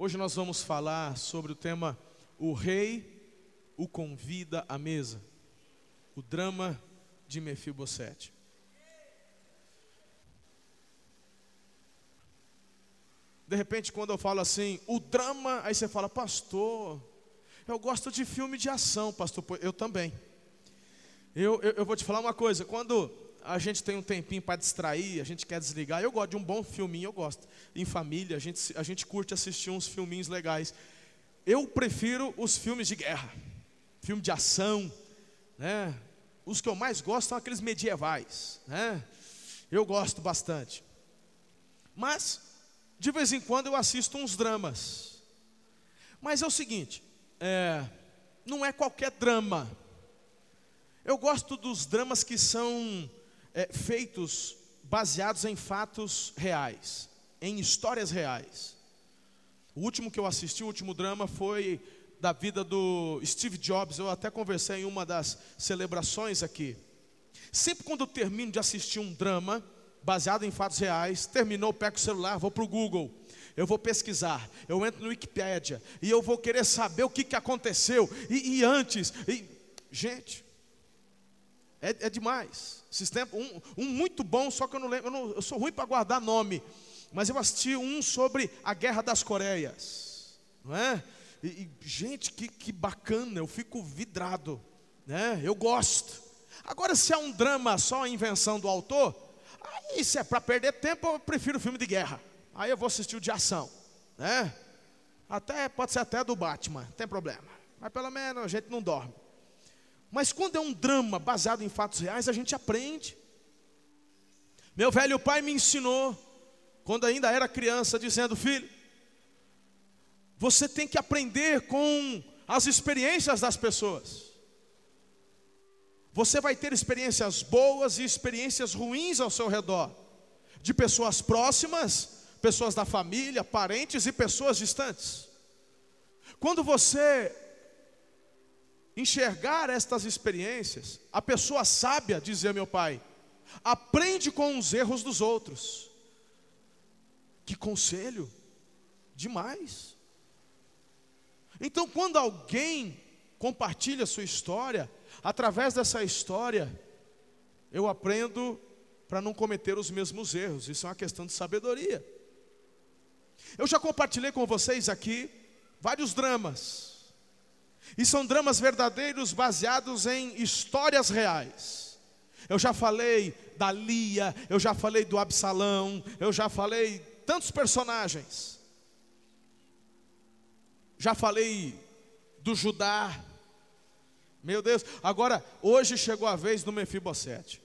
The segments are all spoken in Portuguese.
Hoje nós vamos falar sobre o tema O Rei o convida à mesa. O drama de Mefibosete. De repente, quando eu falo assim, o drama, aí você fala, pastor, eu gosto de filme de ação, pastor, eu também. Eu, eu, eu vou te falar uma coisa, quando a gente tem um tempinho para distrair, a gente quer desligar. Eu gosto de um bom filminho, eu gosto. Em família, a gente, a gente curte assistir uns filminhos legais. Eu prefiro os filmes de guerra, filme de ação, né? Os que eu mais gosto são aqueles medievais, né? Eu gosto bastante. Mas, de vez em quando, eu assisto uns dramas. Mas é o seguinte, é, não é qualquer drama. Eu gosto dos dramas que são é, feitos baseados em fatos reais, em histórias reais. O último que eu assisti, o último drama, foi da vida do Steve Jobs. Eu até conversei em uma das celebrações aqui. Sempre quando eu termino de assistir um drama baseado em fatos reais, terminou, pego o celular, vou para o Google. Eu vou pesquisar, eu entro no Wikipedia e eu vou querer saber o que, que aconteceu. E, e antes, e, gente, é, é demais. Esses tempos, um, um, muito bom, só que eu não lembro, eu, não, eu sou ruim para guardar nome. Mas eu assisti um sobre a Guerra das Coreias. Não é? E, e, gente, que, que bacana, eu fico vidrado. Né? Eu gosto. Agora, se é um drama só a invenção do autor, aí se é para perder tempo, eu prefiro filme de guerra. Aí eu vou assistir o de ação. Né? Até, pode ser até do Batman, não tem problema. Mas pelo menos a gente não dorme. Mas quando é um drama baseado em fatos reais, a gente aprende. Meu velho pai me ensinou, quando ainda era criança, dizendo: Filho, você tem que aprender com as experiências das pessoas. Você vai ter experiências boas e experiências ruins ao seu redor, de pessoas próximas, pessoas da família, parentes e pessoas distantes. Quando você enxergar estas experiências, a pessoa sábia, dizia meu pai, aprende com os erros dos outros. Que conselho demais. Então, quando alguém compartilha sua história, através dessa história, eu aprendo para não cometer os mesmos erros. Isso é uma questão de sabedoria. Eu já compartilhei com vocês aqui vários dramas e são dramas verdadeiros baseados em histórias reais. Eu já falei da Lia, eu já falei do Absalão, eu já falei tantos personagens. Já falei do Judá. Meu Deus, agora hoje chegou a vez do Mefibosete.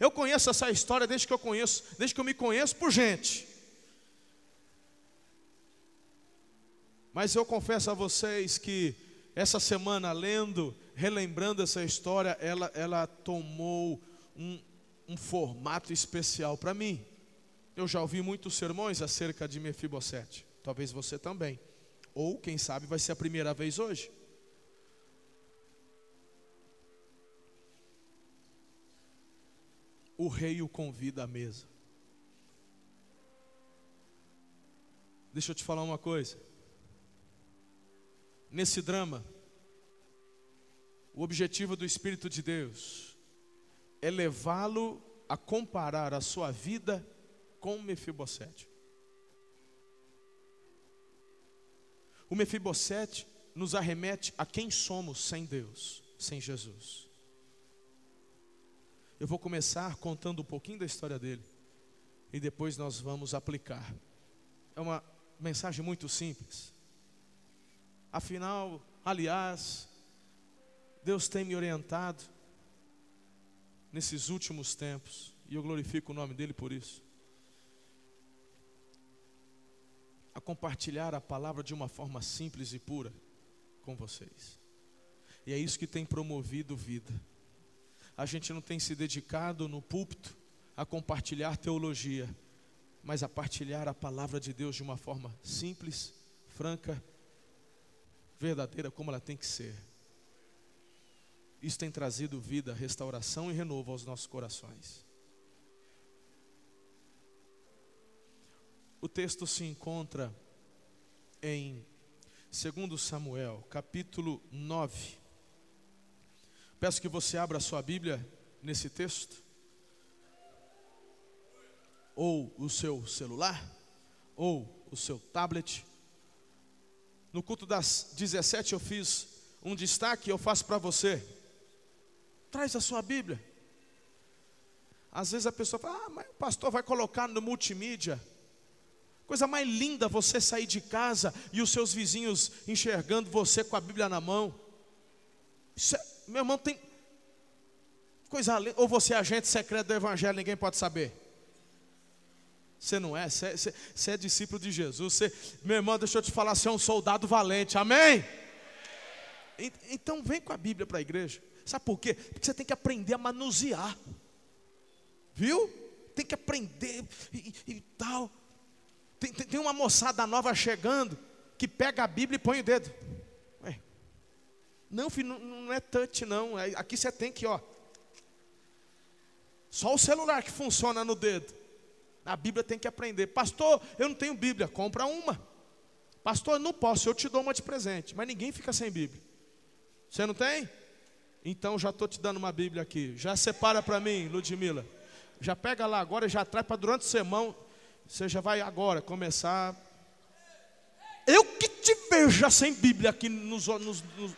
Eu conheço essa história desde que eu conheço, desde que eu me conheço por gente. Mas eu confesso a vocês que essa semana, lendo, relembrando essa história, ela, ela tomou um, um formato especial para mim. Eu já ouvi muitos sermões acerca de Mefibosete, talvez você também. Ou, quem sabe, vai ser a primeira vez hoje. O rei o convida à mesa. Deixa eu te falar uma coisa nesse drama, o objetivo do Espírito de Deus é levá-lo a comparar a sua vida com Mefibosete. O Mefibosete nos arremete a quem somos sem Deus, sem Jesus. Eu vou começar contando um pouquinho da história dele e depois nós vamos aplicar. É uma mensagem muito simples. Afinal, aliás, Deus tem me orientado nesses últimos tempos, e eu glorifico o nome dele por isso. A compartilhar a palavra de uma forma simples e pura com vocês. E é isso que tem promovido vida. A gente não tem se dedicado no púlpito a compartilhar teologia, mas a partilhar a palavra de Deus de uma forma simples, franca verdadeira como ela tem que ser. Isso tem trazido vida, restauração e renovo aos nossos corações. O texto se encontra em 2 Samuel, capítulo 9. Peço que você abra a sua Bíblia nesse texto, ou o seu celular, ou o seu tablet. No culto das 17 eu fiz um destaque, eu faço para você. Traz a sua Bíblia. Às vezes a pessoa fala, ah, mas o pastor vai colocar no multimídia. Coisa mais linda você sair de casa e os seus vizinhos enxergando você com a Bíblia na mão. É, meu irmão, tem coisa linda. Ou você é agente secreto do Evangelho, ninguém pode saber. Você não é, você, é discípulo de Jesus. Você, meu irmão, deixa eu te falar, você é um soldado valente, amém? Então vem com a Bíblia para a igreja. Sabe por quê? Porque você tem que aprender a manusear. Viu? Tem que aprender e, e, e tal. Tem, tem, tem, uma moçada nova chegando que pega a Bíblia e põe o dedo. Ué. Não, filho, não, não é touch, não. É, aqui você tem que, ó. Só o celular que funciona no dedo. A Bíblia tem que aprender. Pastor, eu não tenho Bíblia. Compra uma. Pastor, eu não posso, eu te dou uma de presente. Mas ninguém fica sem Bíblia. Você não tem? Então já estou te dando uma Bíblia aqui. Já separa para mim, Ludmila. Já pega lá agora já traz para durante o sermão. Você já vai agora começar. Eu que te vejo sem Bíblia aqui nos, nos, nos...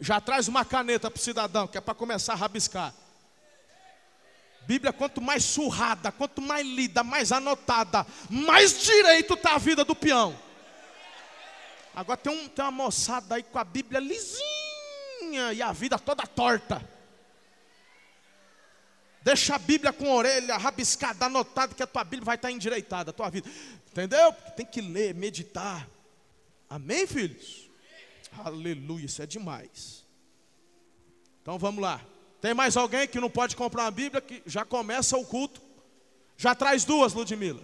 Já traz uma caneta para o cidadão, que é para começar a rabiscar. Bíblia, quanto mais surrada, quanto mais lida, mais anotada, mais direito está a vida do peão. Agora tem, um, tem uma moçada aí com a Bíblia lisinha e a vida toda torta. Deixa a Bíblia com a orelha rabiscada, anotada, que a tua Bíblia vai estar endireitada, a tua vida. Entendeu? Tem que ler, meditar. Amém, filhos? Aleluia, isso é demais. Então vamos lá. Tem mais alguém que não pode comprar uma Bíblia que já começa o culto? Já traz duas, Ludmila.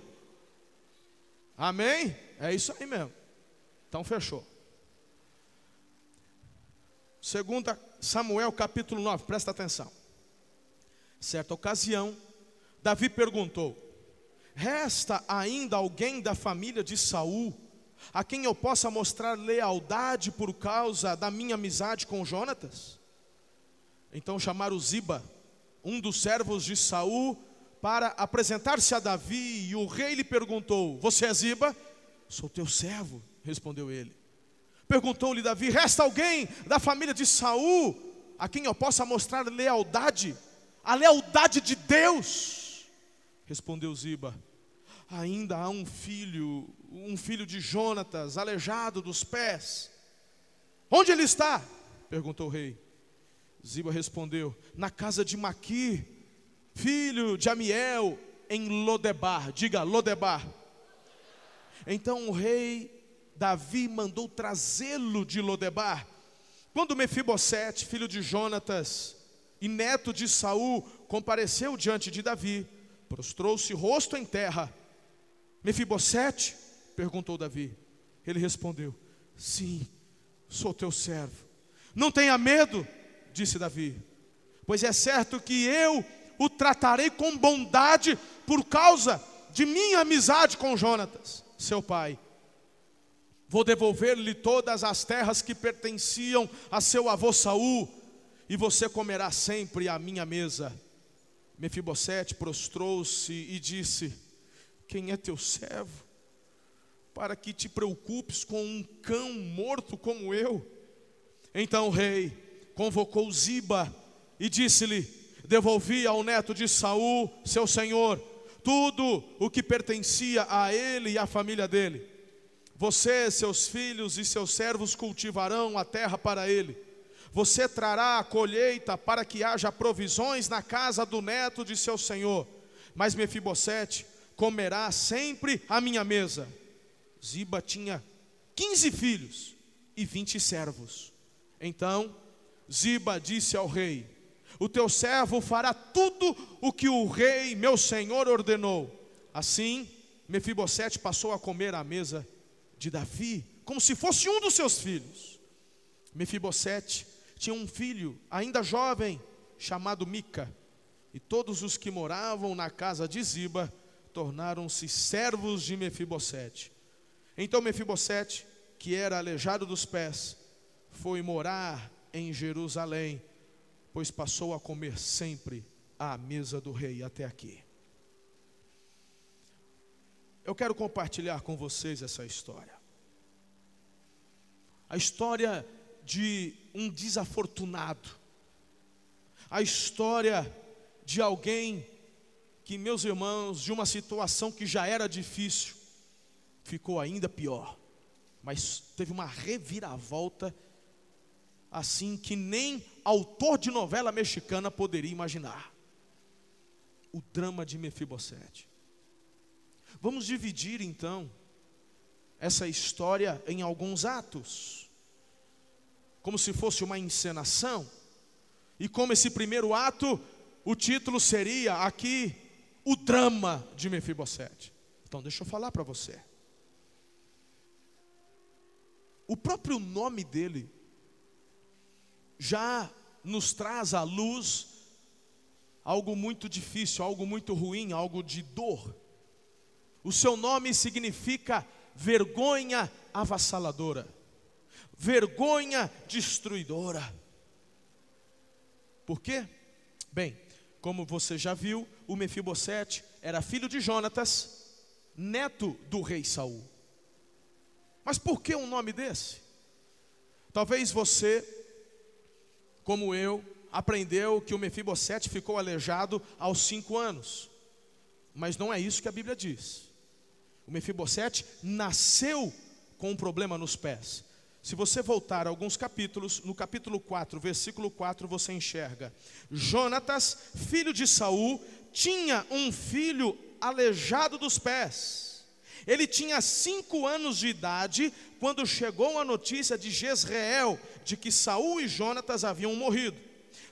Amém? É isso aí mesmo. Então fechou. Segunda Samuel capítulo 9, presta atenção. Certa ocasião, Davi perguntou: Resta ainda alguém da família de Saul a quem eu possa mostrar lealdade por causa da minha amizade com Jonatas? Então chamaram Ziba, um dos servos de Saul, para apresentar-se a Davi, e o rei lhe perguntou: Você é Ziba? Sou teu servo, respondeu ele. Perguntou-lhe Davi: Resta alguém da família de Saul a quem eu possa mostrar lealdade? a lealdade de Deus. Respondeu Ziba: Ainda há um filho, um filho de Jonatas, aleijado dos pés. Onde ele está? perguntou o rei. Ziba respondeu: Na casa de Maqui, filho de Amiel, em Lodebar. Diga Lodebar. Então o rei Davi mandou trazê-lo de Lodebar. Quando Mefibosete, filho de Jonatas, e neto de Saul, compareceu diante de Davi, prostrou-se rosto em terra. Mefibosete? perguntou Davi. Ele respondeu: Sim, sou teu servo. Não tenha medo, disse Davi, pois é certo que eu o tratarei com bondade por causa de minha amizade com Jonatas, seu pai. Vou devolver-lhe todas as terras que pertenciam a seu avô Saul e você comerá sempre à minha mesa. Mefibosete prostrou-se e disse: Quem é teu servo? Para que te preocupes com um cão morto como eu. Então rei convocou Ziba e disse-lhe: Devolvi ao neto de Saul, seu senhor, tudo o que pertencia a ele e à família dele. Você, seus filhos e seus servos cultivarão a terra para ele você trará a colheita para que haja provisões na casa do neto de seu senhor. Mas Mefibosete comerá sempre à minha mesa. Ziba tinha quinze filhos e vinte servos. Então Ziba disse ao rei: O teu servo fará tudo o que o rei, meu senhor, ordenou. Assim, Mefibosete passou a comer à mesa de Davi, como se fosse um dos seus filhos. Mefibosete tinha um filho, ainda jovem, chamado Mica. E todos os que moravam na casa de Ziba tornaram-se servos de Mefibosete. Então Mefibosete, que era aleijado dos pés, foi morar em Jerusalém, pois passou a comer sempre à mesa do rei até aqui. Eu quero compartilhar com vocês essa história. A história de um desafortunado. A história de alguém que, meus irmãos, de uma situação que já era difícil, ficou ainda pior. Mas teve uma reviravolta assim que nem autor de novela mexicana poderia imaginar. O drama de Mefibosete. Vamos dividir então essa história em alguns atos, como se fosse uma encenação. E como esse primeiro ato, o título seria aqui o drama de Mefibosete. Então deixa eu falar para você. O próprio nome dele já nos traz à luz algo muito difícil, algo muito ruim, algo de dor. O seu nome significa vergonha avassaladora, vergonha destruidora. Por quê? Bem, como você já viu, o Mefibosete era filho de Jonatas, neto do rei Saul. Mas por que um nome desse? Talvez você, como eu, aprendeu que o Mefibosete ficou aleijado aos cinco anos. Mas não é isso que a Bíblia diz. O Mefibosete nasceu com um problema nos pés. Se você voltar alguns capítulos, no capítulo 4, versículo 4, você enxerga: Jonatas, filho de Saul, tinha um filho aleijado dos pés. Ele tinha cinco anos de idade quando chegou a notícia de Jezreel de que Saul e Jonatas haviam morrido.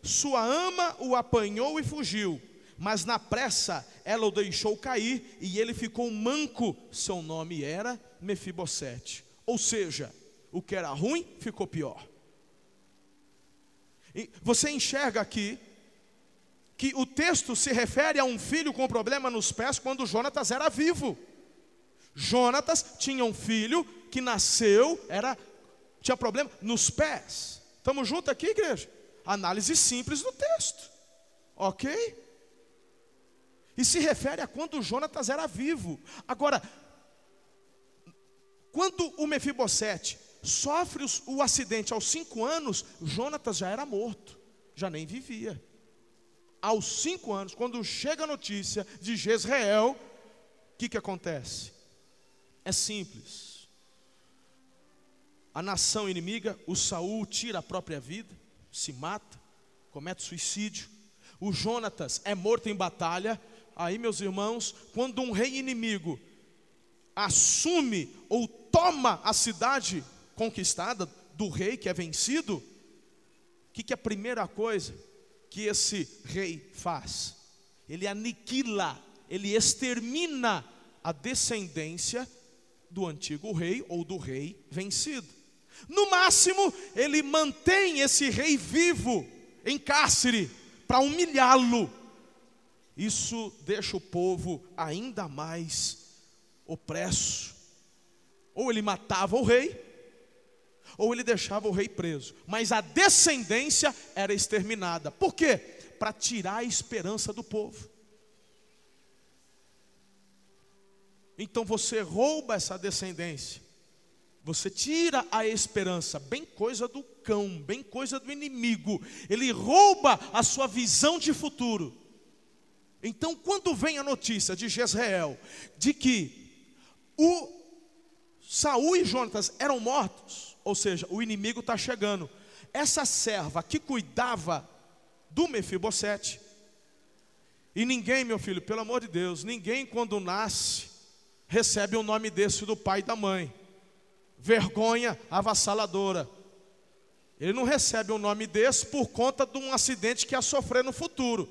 Sua ama o apanhou e fugiu mas na pressa ela o deixou cair e ele ficou manco. Seu nome era Mefibosete. Ou seja, o que era ruim ficou pior. E você enxerga aqui que o texto se refere a um filho com problema nos pés quando Jonatas era vivo. Jonatas tinha um filho que nasceu, era tinha problema nos pés. Estamos juntos aqui, igreja? Análise simples do texto. OK? E se refere a quando Jonatas era vivo. Agora, quando o Mefibosete sofre o acidente aos cinco anos, Jonatas já era morto, já nem vivia. Aos cinco anos, quando chega a notícia de Jezreel, o que, que acontece? É simples. A nação inimiga, o Saul tira a própria vida, se mata, comete suicídio. O Jonatas é morto em batalha Aí, meus irmãos, quando um rei inimigo assume ou toma a cidade conquistada do rei que é vencido, o que, que é a primeira coisa que esse rei faz? Ele aniquila, ele extermina a descendência do antigo rei ou do rei vencido. No máximo, ele mantém esse rei vivo em cárcere para humilhá-lo, isso deixa o povo ainda mais opresso. Ou ele matava o rei, ou ele deixava o rei preso. Mas a descendência era exterminada. Por quê? Para tirar a esperança do povo. Então você rouba essa descendência. Você tira a esperança, bem coisa do cão, bem coisa do inimigo. Ele rouba a sua visão de futuro. Então, quando vem a notícia de Jezreel de que o Saul e Jonatas eram mortos, ou seja, o inimigo está chegando, essa serva que cuidava do Mefibosete, e ninguém, meu filho, pelo amor de Deus, ninguém quando nasce recebe o um nome desse do pai e da mãe. Vergonha avassaladora. Ele não recebe um nome desse por conta de um acidente que ia sofrer no futuro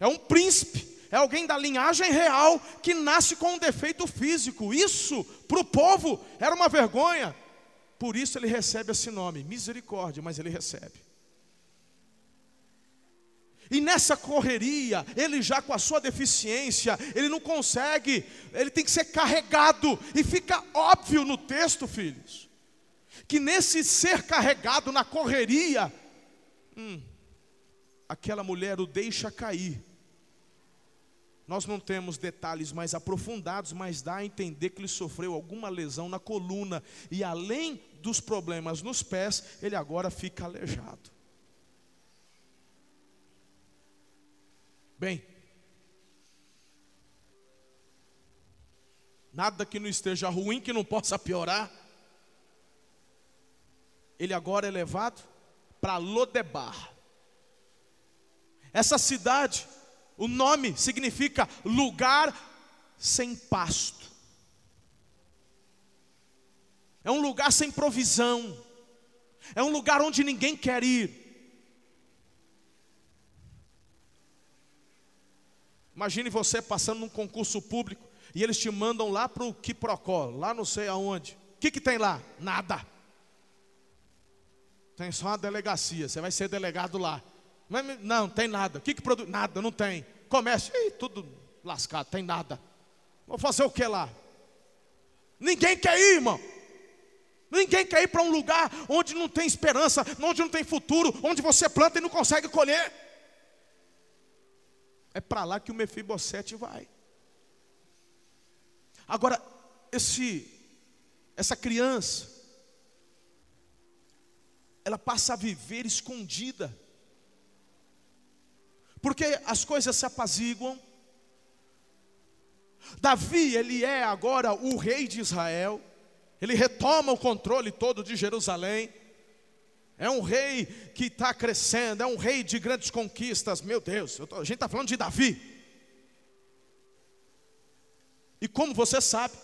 é um príncipe, é alguém da linhagem real que nasce com um defeito físico. Isso, para o povo, era uma vergonha. Por isso ele recebe esse nome, misericórdia, mas ele recebe. E nessa correria, ele já com a sua deficiência, ele não consegue, ele tem que ser carregado. E fica óbvio no texto, filhos, que nesse ser carregado na correria, hum, aquela mulher o deixa cair. Nós não temos detalhes mais aprofundados, mas dá a entender que ele sofreu alguma lesão na coluna. E além dos problemas nos pés, ele agora fica aleijado. Bem, nada que não esteja ruim, que não possa piorar. Ele agora é levado para Lodebar. Essa cidade, o nome significa lugar sem pasto. É um lugar sem provisão. É um lugar onde ninguém quer ir. Imagine você passando num concurso público e eles te mandam lá para o Quiprocó, lá não sei aonde. O que, que tem lá? Nada. Tem só uma delegacia, você vai ser delegado lá. Não, tem nada. O que, que produz? Nada, não tem. Comércio, Ih, tudo lascado, tem nada. Vou fazer o que lá? Ninguém quer ir, irmão. Ninguém quer ir para um lugar onde não tem esperança, onde não tem futuro, onde você planta e não consegue colher. É para lá que o Mefibosete vai. Agora, esse, essa criança, ela passa a viver escondida, porque as coisas se apaziguam. Davi, ele é agora o rei de Israel, ele retoma o controle todo de Jerusalém. É um rei que está crescendo, é um rei de grandes conquistas. Meu Deus, tô, a gente está falando de Davi. E como você sabe,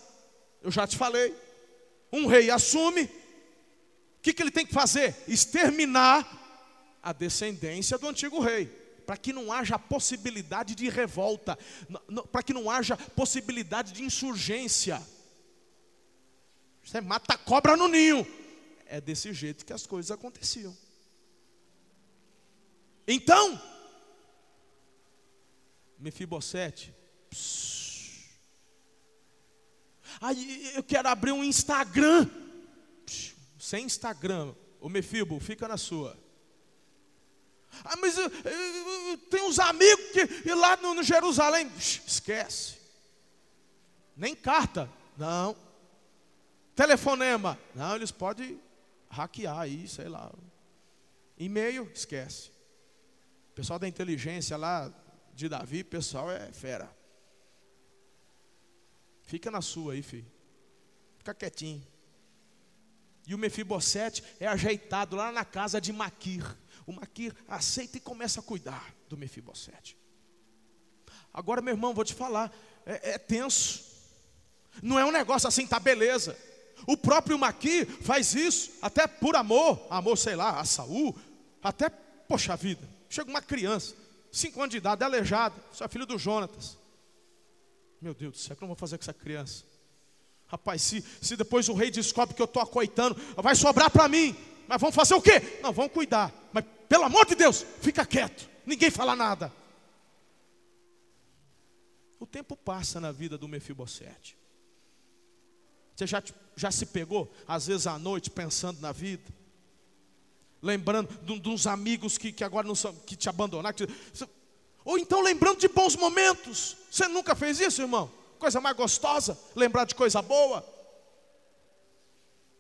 eu já te falei, um rei assume, o que, que ele tem que fazer? Exterminar a descendência do antigo rei, para que não haja possibilidade de revolta, para que não haja possibilidade de insurgência. Você mata a cobra no ninho. É desse jeito que as coisas aconteciam. Então, Mefibosete, aí eu quero abrir um Instagram. sem Instagram, o Mefibo, fica na sua. Ah, mas eu, eu, eu uns amigos que lá no, no Jerusalém, esquece. Nem carta, não. Telefonema. Não, eles podem hackear aí, sei lá. E-mail, esquece. O pessoal da inteligência lá de Davi, pessoal é fera. Fica na sua aí, filho. Fica quietinho. E o Mefibosete é ajeitado lá na casa de Maquir. O Maquir aceita e começa a cuidar do Mefibosete. Agora, meu irmão, vou te falar, é, é tenso. Não é um negócio assim, tá beleza. O próprio Maqui faz isso, até por amor, amor, sei lá, a Saul, até, poxa vida, chega uma criança, cinco anos de idade, aleijada, você é filho do Jonatas. Meu Deus do céu, o que eu vou fazer com essa criança? Rapaz, se, se depois o rei descobre que eu estou acoitando, vai sobrar para mim. Mas vamos fazer o quê? Não, vamos cuidar. Mas pelo amor de Deus, fica quieto. Ninguém fala nada. O tempo passa na vida do Mefibosete. Você já, já se pegou, às vezes à noite, pensando na vida? Lembrando de, de uns amigos que, que agora não são, que te abandonaram. Que, ou então lembrando de bons momentos. Você nunca fez isso, irmão? Coisa mais gostosa, lembrar de coisa boa.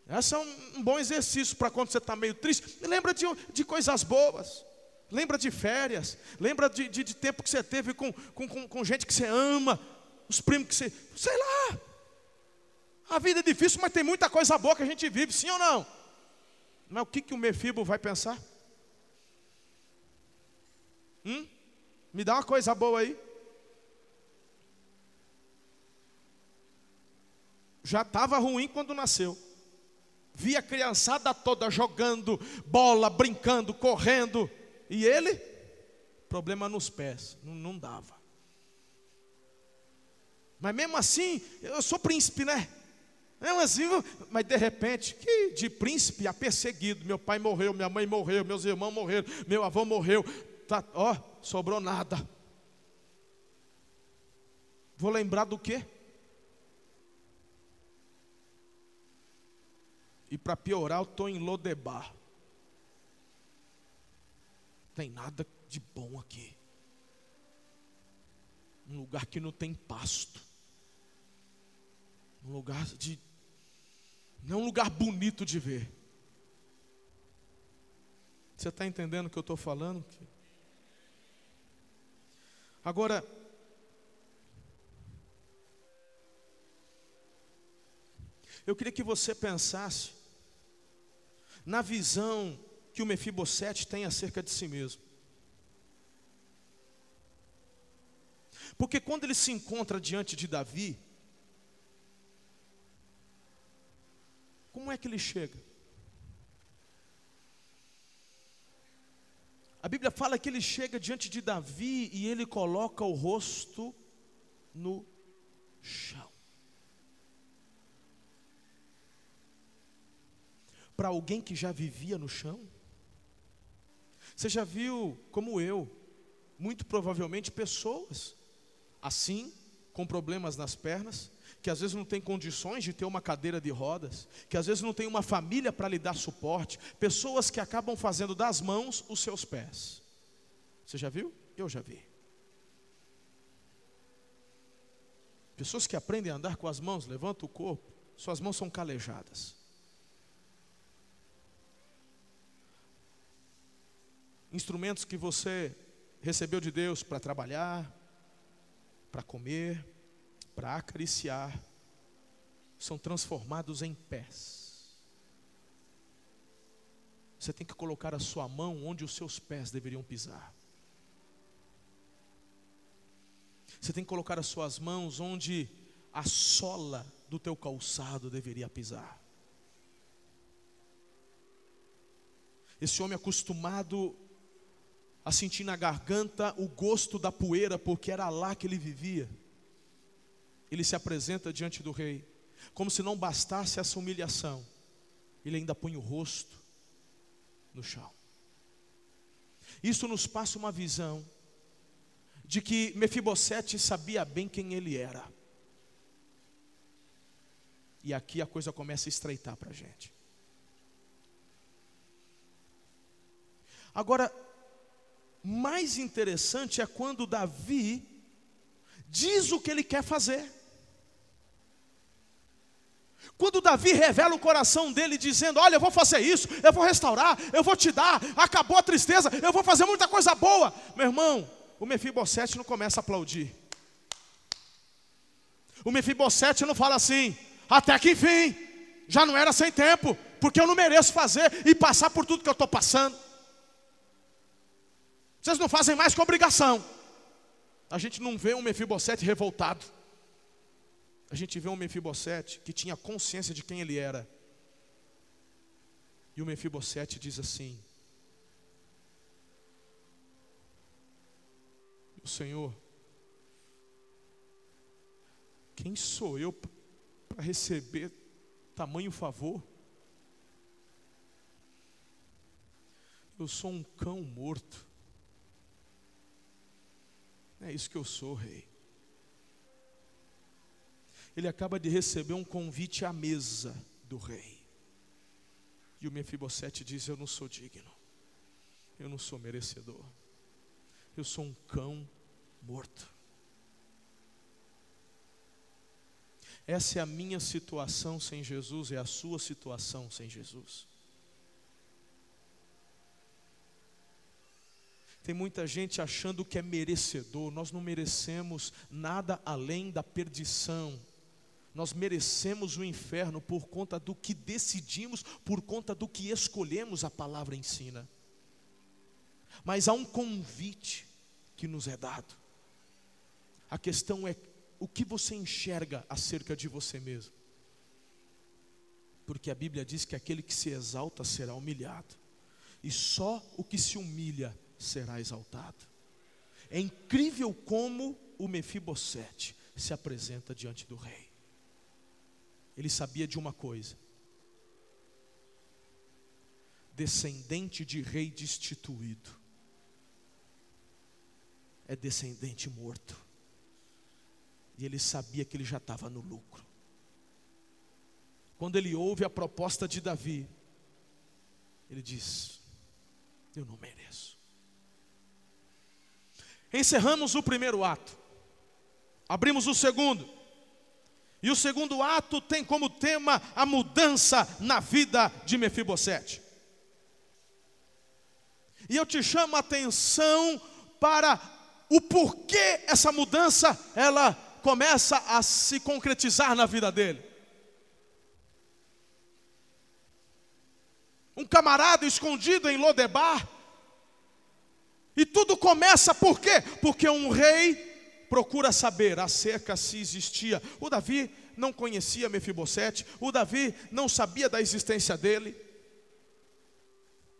Esse é um, um bom exercício para quando você está meio triste. Lembra de, de coisas boas. Lembra de férias. Lembra de, de, de tempo que você teve com, com, com, com gente que você ama. Os primos que você. Sei lá. A vida é difícil, mas tem muita coisa boa que a gente vive, sim ou não? Mas o que, que o Mefibo vai pensar? Hum? Me dá uma coisa boa aí. Já estava ruim quando nasceu. Via a criançada toda jogando bola, brincando, correndo. E ele? Problema nos pés. Não, não dava. Mas mesmo assim, eu sou príncipe, né? É assim, mas de repente, que de príncipe a perseguido. Meu pai morreu, minha mãe morreu, meus irmãos morreram, meu avô morreu. tá, ó, sobrou nada. Vou lembrar do quê? E para piorar, eu estou em Lodebar. Tem nada de bom aqui. Um lugar que não tem pasto. Um lugar de. Não é um lugar bonito de ver. Você está entendendo o que eu estou falando? Agora, eu queria que você pensasse na visão que o Mefibosete tem acerca de si mesmo. Porque quando ele se encontra diante de Davi, como é que ele chega? A Bíblia fala que ele chega diante de Davi e ele coloca o rosto no chão. Para alguém que já vivia no chão, você já viu, como eu, muito provavelmente pessoas assim, com problemas nas pernas, que às vezes não tem condições de ter uma cadeira de rodas, que às vezes não tem uma família para lhe dar suporte, pessoas que acabam fazendo das mãos os seus pés. Você já viu? Eu já vi. Pessoas que aprendem a andar com as mãos, levantam o corpo, suas mãos são calejadas. Instrumentos que você recebeu de Deus para trabalhar, para comer, para acariciar, são transformados em pés. Você tem que colocar a sua mão onde os seus pés deveriam pisar. Você tem que colocar as suas mãos onde a sola do teu calçado deveria pisar. Esse homem acostumado a sentir na garganta o gosto da poeira, porque era lá que ele vivia. Ele se apresenta diante do rei, como se não bastasse essa humilhação, ele ainda põe o rosto no chão. Isso nos passa uma visão de que Mefibosete sabia bem quem ele era. E aqui a coisa começa a estreitar para a gente. Agora, mais interessante é quando Davi diz o que ele quer fazer. Quando Davi revela o coração dele, dizendo: Olha, eu vou fazer isso, eu vou restaurar, eu vou te dar, acabou a tristeza, eu vou fazer muita coisa boa. Meu irmão, o Mefibosete não começa a aplaudir. O Mefibosete não fala assim: Até que enfim, já não era sem tempo, porque eu não mereço fazer e passar por tudo que eu estou passando. Vocês não fazem mais com obrigação. A gente não vê um Mefibosete revoltado. A gente vê um Mefibosete que tinha consciência de quem ele era. E o Mefibosete diz assim: O Senhor, quem sou eu para receber tamanho favor? Eu sou um cão morto. É isso que eu sou, rei. Ele acaba de receber um convite à mesa do rei. E o Mefibosete diz: Eu não sou digno. Eu não sou merecedor. Eu sou um cão morto. Essa é a minha situação sem Jesus, é a sua situação sem Jesus. Tem muita gente achando que é merecedor, nós não merecemos nada além da perdição. Nós merecemos o inferno por conta do que decidimos, por conta do que escolhemos, a palavra ensina. Mas há um convite que nos é dado. A questão é o que você enxerga acerca de você mesmo. Porque a Bíblia diz que aquele que se exalta será humilhado, e só o que se humilha será exaltado. É incrível como o Mefibosete se apresenta diante do rei. Ele sabia de uma coisa: descendente de rei destituído. é descendente morto. E ele sabia que ele já estava no lucro. Quando ele ouve a proposta de Davi, ele diz: Eu não mereço. Encerramos o primeiro ato, abrimos o segundo. E o segundo ato tem como tema a mudança na vida de Mefibosete. E eu te chamo a atenção para o porquê essa mudança ela começa a se concretizar na vida dele. Um camarada escondido em Lodebar. E tudo começa por quê? Porque um rei procura saber acerca se existia. O Davi não conhecia Mefibosete, o Davi não sabia da existência dele.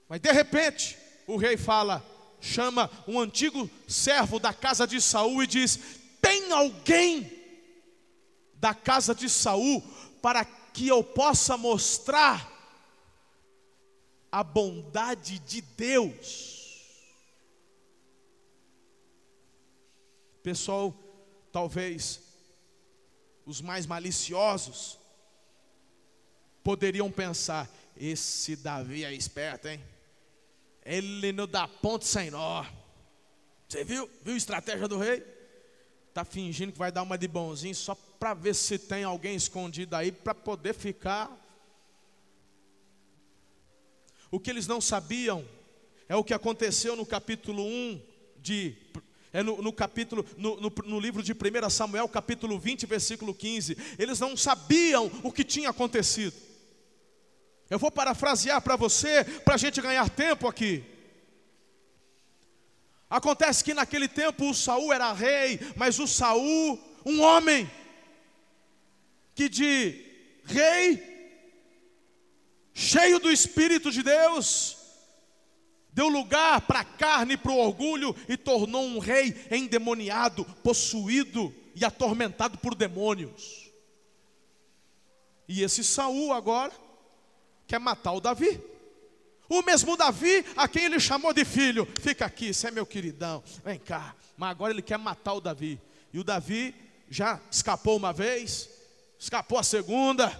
Mas de repente, o rei fala: chama um antigo servo da casa de Saul e diz: Tem alguém da casa de Saul para que eu possa mostrar a bondade de Deus? Pessoal, talvez os mais maliciosos poderiam pensar: esse Davi é esperto, hein? Ele não dá ponto sem nó. Você viu? Viu a estratégia do rei? Está fingindo que vai dar uma de bonzinho só para ver se tem alguém escondido aí para poder ficar. O que eles não sabiam é o que aconteceu no capítulo 1 de. É no, no capítulo, no, no, no livro de 1 Samuel, capítulo 20, versículo 15. Eles não sabiam o que tinha acontecido. Eu vou parafrasear para você, para a gente ganhar tempo aqui. Acontece que naquele tempo o Saul era rei, mas o Saul, um homem, que de rei, cheio do Espírito de Deus, deu lugar para a carne e para o orgulho e tornou um rei endemoniado, possuído e atormentado por demônios. E esse Saul agora quer matar o Davi. O mesmo Davi, a quem ele chamou de filho, fica aqui, você é meu queridão, vem cá. Mas agora ele quer matar o Davi. E o Davi já escapou uma vez, escapou a segunda.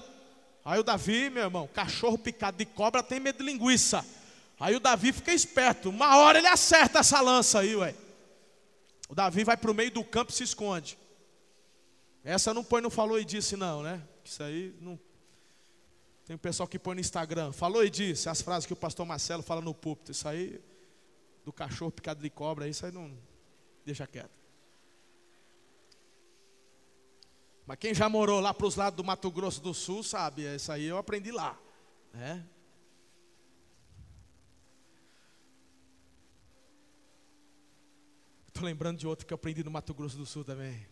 Aí o Davi, meu irmão, cachorro picado de cobra tem medo de linguiça. Aí o Davi fica esperto, uma hora ele acerta essa lança aí, ué. O Davi vai para o meio do campo e se esconde. Essa não põe, não falou e disse, não, né? Isso aí não tem um pessoal que põe no Instagram, falou e disse as frases que o pastor Marcelo fala no púlpito. Isso aí, do cachorro picado de cobra, isso aí não. Deixa quieto. Mas quem já morou lá para os lados do Mato Grosso do Sul sabe, isso aí eu aprendi lá. Né? Estou lembrando de outro que eu aprendi no Mato Grosso do Sul também.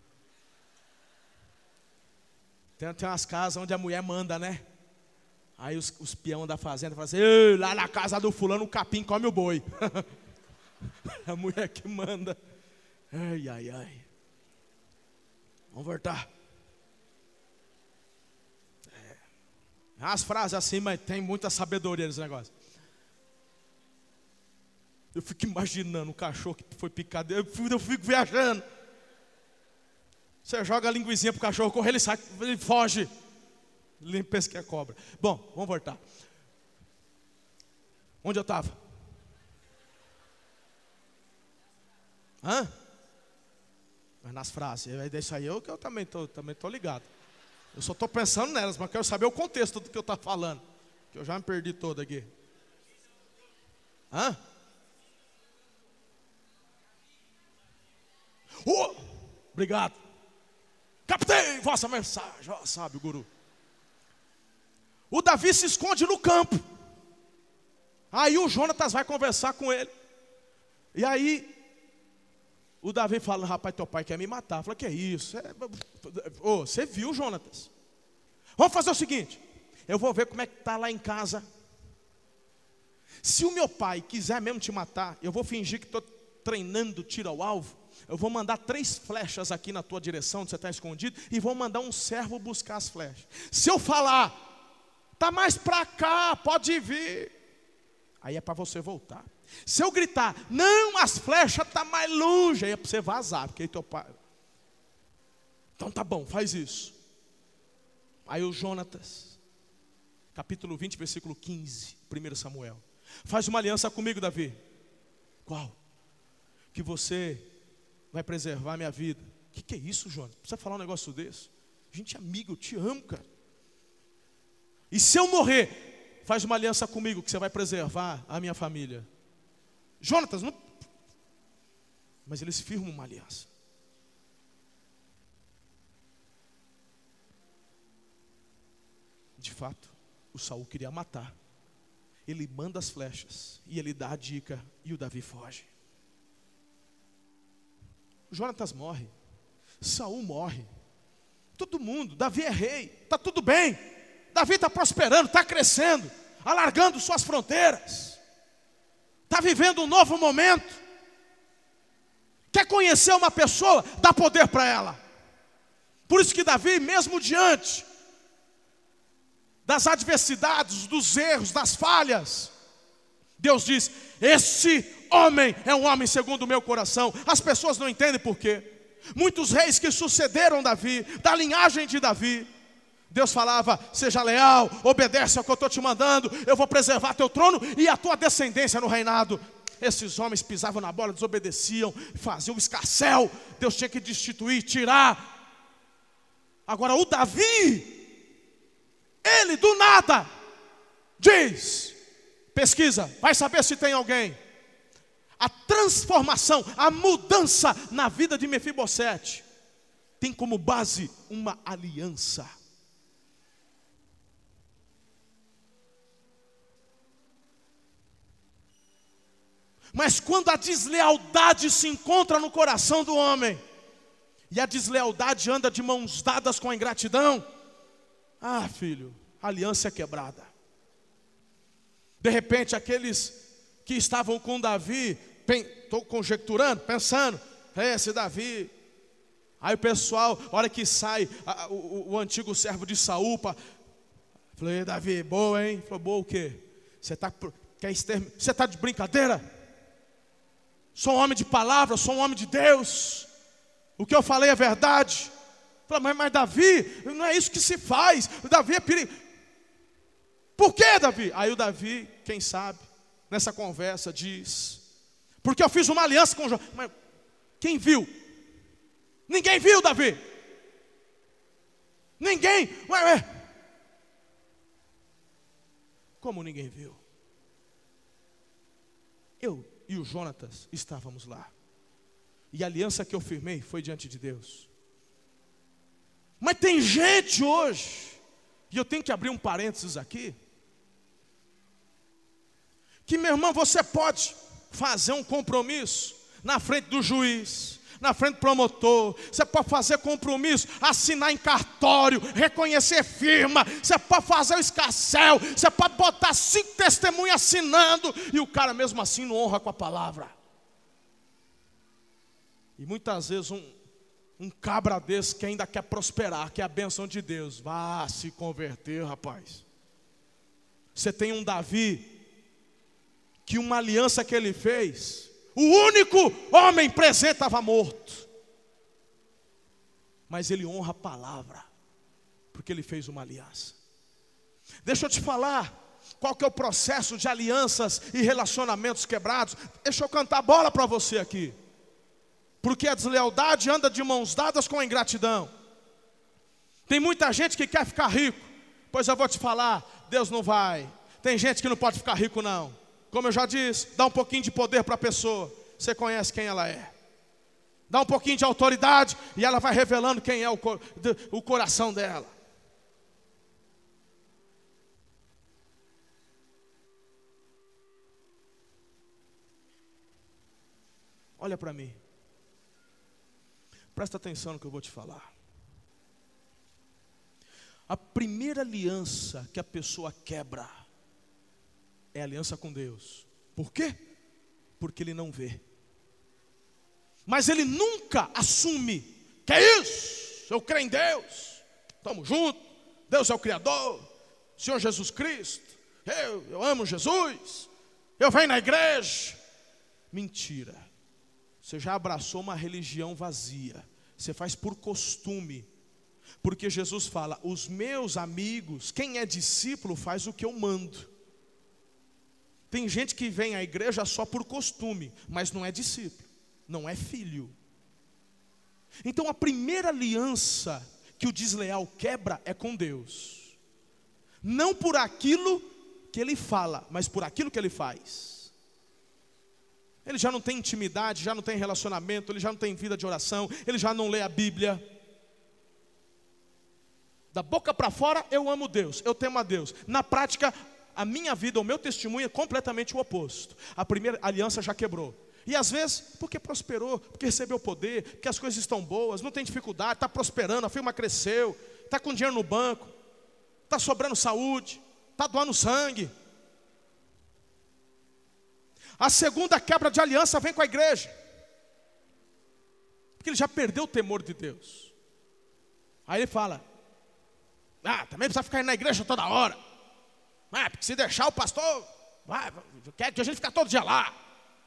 Tem, tem umas casas onde a mulher manda, né? Aí os, os peão da fazenda falam assim: lá na casa do fulano o capim come o boi. a mulher que manda. Ai, ai, ai. Vamos voltar. É. As frases assim, mas tem muita sabedoria nesse negócio. Eu fico imaginando o cachorro que foi picado. Eu fico, eu fico viajando. Você joga a linguizinha pro cachorro correr, ele sai, ele foge. Pensa que é cobra. Bom, vamos voltar. Onde eu estava? Hã? Mas nas frases. É isso aí eu que eu também estou também tô ligado. Eu só estou pensando nelas, mas quero saber o contexto do que eu estou falando. Que eu já me perdi todo aqui. Hã? Oh, obrigado. Captei vossa mensagem. Oh, sabe, guru. O Davi se esconde no campo. Aí o Jonatas vai conversar com ele. E aí o Davi fala: Rapaz, teu pai quer me matar. Fala: Que é isso? É... Oh, você viu, Jonatas? Vamos fazer o seguinte: eu vou ver como é que está lá em casa. Se o meu pai quiser mesmo te matar, eu vou fingir que estou treinando tiro ao alvo. Eu vou mandar três flechas aqui na tua direção, onde você está escondido, e vou mandar um servo buscar as flechas. Se eu falar, Está mais para cá, pode vir. Aí é para você voltar. Se eu gritar, não, as flechas tá mais longe, aí é para você vazar, porque aí teu pai. Então tá bom, faz isso. Aí o Jonatas, capítulo 20, versículo 15, 1 Samuel. Faz uma aliança comigo, Davi. Qual? Que você vai preservar minha vida. O que, que é isso, Jonas? Precisa falar um negócio desse? Gente, amigo, eu te amo, cara. E se eu morrer, faz uma aliança comigo que você vai preservar a minha família. Jonatas, não... mas eles firmam uma aliança. De fato, o Saul queria matar. Ele manda as flechas e ele dá a dica e o Davi foge. Jonatas morre. Saul morre. Todo mundo, Davi é rei, está tudo bem. Davi está prosperando, está crescendo, alargando suas fronteiras, está vivendo um novo momento. Quer conhecer uma pessoa, dá poder para ela. Por isso que Davi, mesmo diante das adversidades, dos erros, das falhas, Deus diz: Esse homem é um homem segundo o meu coração. As pessoas não entendem por quê. Muitos reis que sucederam Davi, da linhagem de Davi, Deus falava: seja leal, obedece ao que eu estou te mandando, eu vou preservar teu trono e a tua descendência no reinado. Esses homens pisavam na bola, desobedeciam, faziam escarcel, Deus tinha que destituir, tirar. Agora o Davi, ele do nada, diz: pesquisa, vai saber se tem alguém a transformação, a mudança na vida de Mefibosete tem como base uma aliança. Mas quando a deslealdade se encontra no coração do homem, e a deslealdade anda de mãos dadas com a ingratidão, ah, filho, a aliança é quebrada. De repente, aqueles que estavam com Davi estou conjecturando, pensando, é, esse Davi. Aí o pessoal, hora que sai a, o, o, antigo servo de Saúl, falei, Davi, boa, hein? Falou, boa o quê? Você está Você está de brincadeira? Sou um homem de palavra, sou um homem de Deus. O que eu falei é verdade. Falei, mas, mas Davi, não é isso que se faz. Davi é perigo. Por que, Davi? Aí o Davi, quem sabe, nessa conversa, diz: porque eu fiz uma aliança com Jó. Mas quem viu? Ninguém viu, Davi. Ninguém. Ué, ué. Como ninguém viu? Eu e o Jonatas estávamos lá. E a aliança que eu firmei foi diante de Deus. Mas tem gente hoje, e eu tenho que abrir um parênteses aqui, que meu irmão, você pode fazer um compromisso na frente do juiz, na frente do promotor, você pode fazer compromisso, assinar em cartório, reconhecer firma, você pode fazer o escarcel, você pode botar cinco testemunhas assinando, e o cara mesmo assim não honra com a palavra. E muitas vezes um, um cabra desse que ainda quer prosperar, que é a benção de Deus, vá se converter, rapaz. Você tem um Davi que uma aliança que ele fez, o único homem presente estava morto. Mas ele honra a palavra, porque ele fez uma aliança. Deixa eu te falar, qual que é o processo de alianças e relacionamentos quebrados? Deixa eu cantar bola para você aqui. Porque a deslealdade anda de mãos dadas com a ingratidão. Tem muita gente que quer ficar rico. Pois eu vou te falar, Deus não vai. Tem gente que não pode ficar rico não. Como eu já disse, dá um pouquinho de poder para a pessoa. Você conhece quem ela é. Dá um pouquinho de autoridade e ela vai revelando quem é o, o coração dela. Olha para mim. Presta atenção no que eu vou te falar. A primeira aliança que a pessoa quebra é aliança com Deus. Por quê? Porque ele não vê. Mas ele nunca assume que é isso. Eu creio em Deus. Estamos juntos. Deus é o Criador. Senhor Jesus Cristo. Eu, eu amo Jesus. Eu venho na igreja. Mentira. Você já abraçou uma religião vazia. Você faz por costume. Porque Jesus fala: os meus amigos, quem é discípulo faz o que eu mando. Tem gente que vem à igreja só por costume, mas não é discípulo, não é filho. Então a primeira aliança que o desleal quebra é com Deus, não por aquilo que ele fala, mas por aquilo que ele faz. Ele já não tem intimidade, já não tem relacionamento, ele já não tem vida de oração, ele já não lê a Bíblia. Da boca para fora, eu amo Deus, eu temo a Deus. Na prática, a minha vida, o meu testemunho é completamente o oposto. A primeira aliança já quebrou. E às vezes, porque prosperou, porque recebeu poder, porque as coisas estão boas, não tem dificuldade, está prosperando, a firma cresceu, está com dinheiro no banco, está sobrando saúde, está doando sangue. A segunda quebra de aliança vem com a igreja, porque ele já perdeu o temor de Deus. Aí ele fala: Ah, também precisa ficar na igreja toda hora. Ah, porque se deixar o pastor, vai, quer que a gente fique todo dia lá.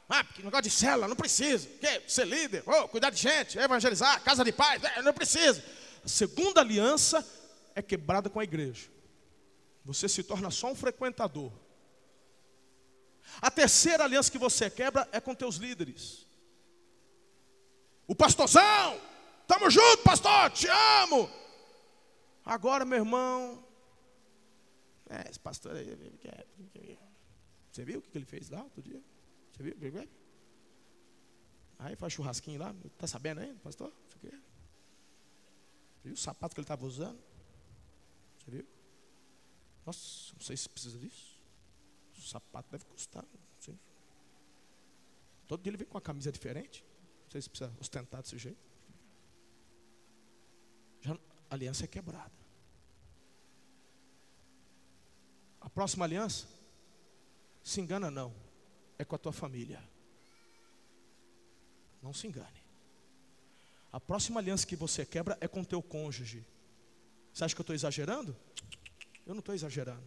Ah, porque negócio de célula, não precisa. Que? Ser líder, oh, cuidar de gente, evangelizar, casa de paz, é, não precisa. A segunda aliança é quebrada com a igreja. Você se torna só um frequentador. A terceira aliança que você quebra é com teus líderes. O pastorzão, tamo junto, pastor, te amo. Agora, meu irmão, é, esse pastor aí, você viu o que ele fez lá outro dia? Você viu? Aí faz churrasquinho lá, tá sabendo ainda, pastor? Você viu o sapato que ele estava usando? Você viu? Nossa, não sei se precisa disso. O sapato deve custar. Todo dia ele vem com uma camisa diferente. Não sei se precisa ostentar desse jeito. Já, a aliança é quebrada. A próxima aliança, se engana não, é com a tua família. Não se engane. A próxima aliança que você quebra é com o teu cônjuge. Você acha que eu estou exagerando? Eu não estou exagerando.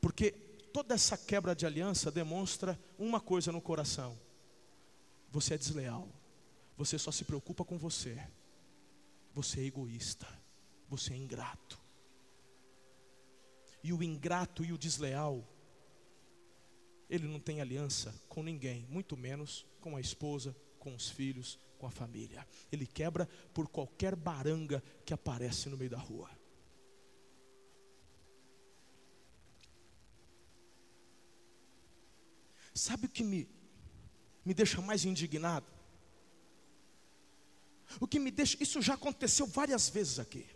Porque toda essa quebra de aliança demonstra uma coisa no coração: você é desleal, você só se preocupa com você, você é egoísta, você é ingrato. E o ingrato e o desleal, ele não tem aliança com ninguém, muito menos com a esposa, com os filhos, com a família. Ele quebra por qualquer baranga que aparece no meio da rua. Sabe o que me, me deixa mais indignado? O que me deixa, isso já aconteceu várias vezes aqui.